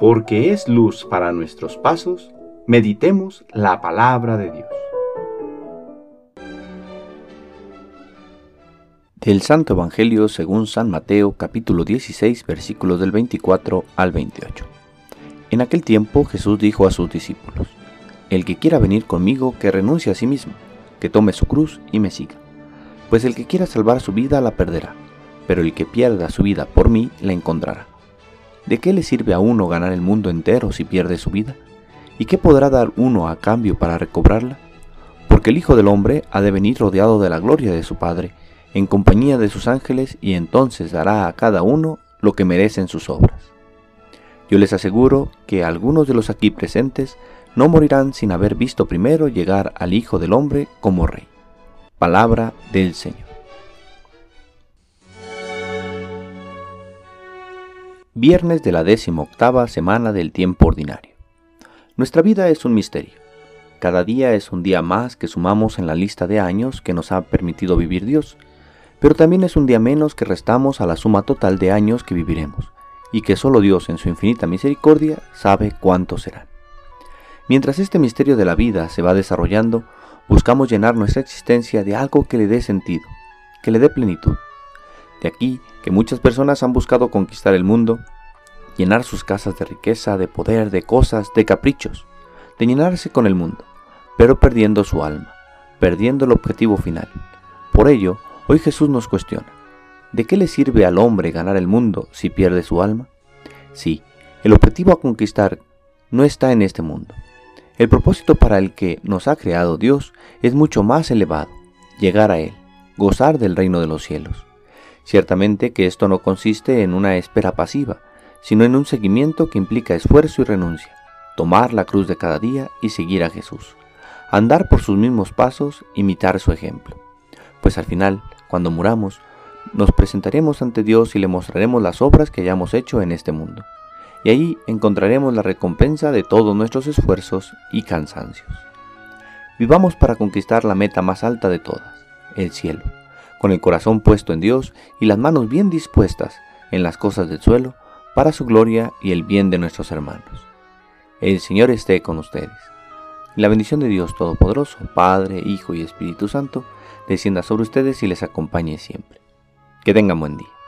porque es luz para nuestros pasos, meditemos la palabra de Dios. Del Santo Evangelio según San Mateo capítulo 16 versículos del 24 al 28. En aquel tiempo Jesús dijo a sus discípulos, El que quiera venir conmigo, que renuncie a sí mismo, que tome su cruz y me siga. Pues el que quiera salvar su vida la perderá, pero el que pierda su vida por mí la encontrará. ¿De qué le sirve a uno ganar el mundo entero si pierde su vida? ¿Y qué podrá dar uno a cambio para recobrarla? Porque el Hijo del Hombre ha de venir rodeado de la gloria de su Padre, en compañía de sus ángeles y entonces dará a cada uno lo que merecen sus obras. Yo les aseguro que algunos de los aquí presentes no morirán sin haber visto primero llegar al Hijo del Hombre como Rey. Palabra del Señor. Viernes de la décima octava semana del tiempo ordinario. Nuestra vida es un misterio. Cada día es un día más que sumamos en la lista de años que nos ha permitido vivir Dios pero también es un día menos que restamos a la suma total de años que viviremos, y que solo Dios en su infinita misericordia sabe cuántos serán. Mientras este misterio de la vida se va desarrollando, buscamos llenar nuestra existencia de algo que le dé sentido, que le dé plenitud. De aquí que muchas personas han buscado conquistar el mundo, llenar sus casas de riqueza, de poder, de cosas, de caprichos, de llenarse con el mundo, pero perdiendo su alma, perdiendo el objetivo final. Por ello, Hoy Jesús nos cuestiona, ¿de qué le sirve al hombre ganar el mundo si pierde su alma? Sí, el objetivo a conquistar no está en este mundo. El propósito para el que nos ha creado Dios es mucho más elevado, llegar a Él, gozar del reino de los cielos. Ciertamente que esto no consiste en una espera pasiva, sino en un seguimiento que implica esfuerzo y renuncia, tomar la cruz de cada día y seguir a Jesús, andar por sus mismos pasos, imitar su ejemplo. Pues al final, cuando muramos, nos presentaremos ante Dios y le mostraremos las obras que hayamos hecho en este mundo. Y ahí encontraremos la recompensa de todos nuestros esfuerzos y cansancios. Vivamos para conquistar la meta más alta de todas, el cielo, con el corazón puesto en Dios y las manos bien dispuestas en las cosas del suelo, para su gloria y el bien de nuestros hermanos. El Señor esté con ustedes. La bendición de Dios Todopoderoso, Padre, Hijo y Espíritu Santo, descienda sobre ustedes y les acompañe siempre. Que tengan buen día.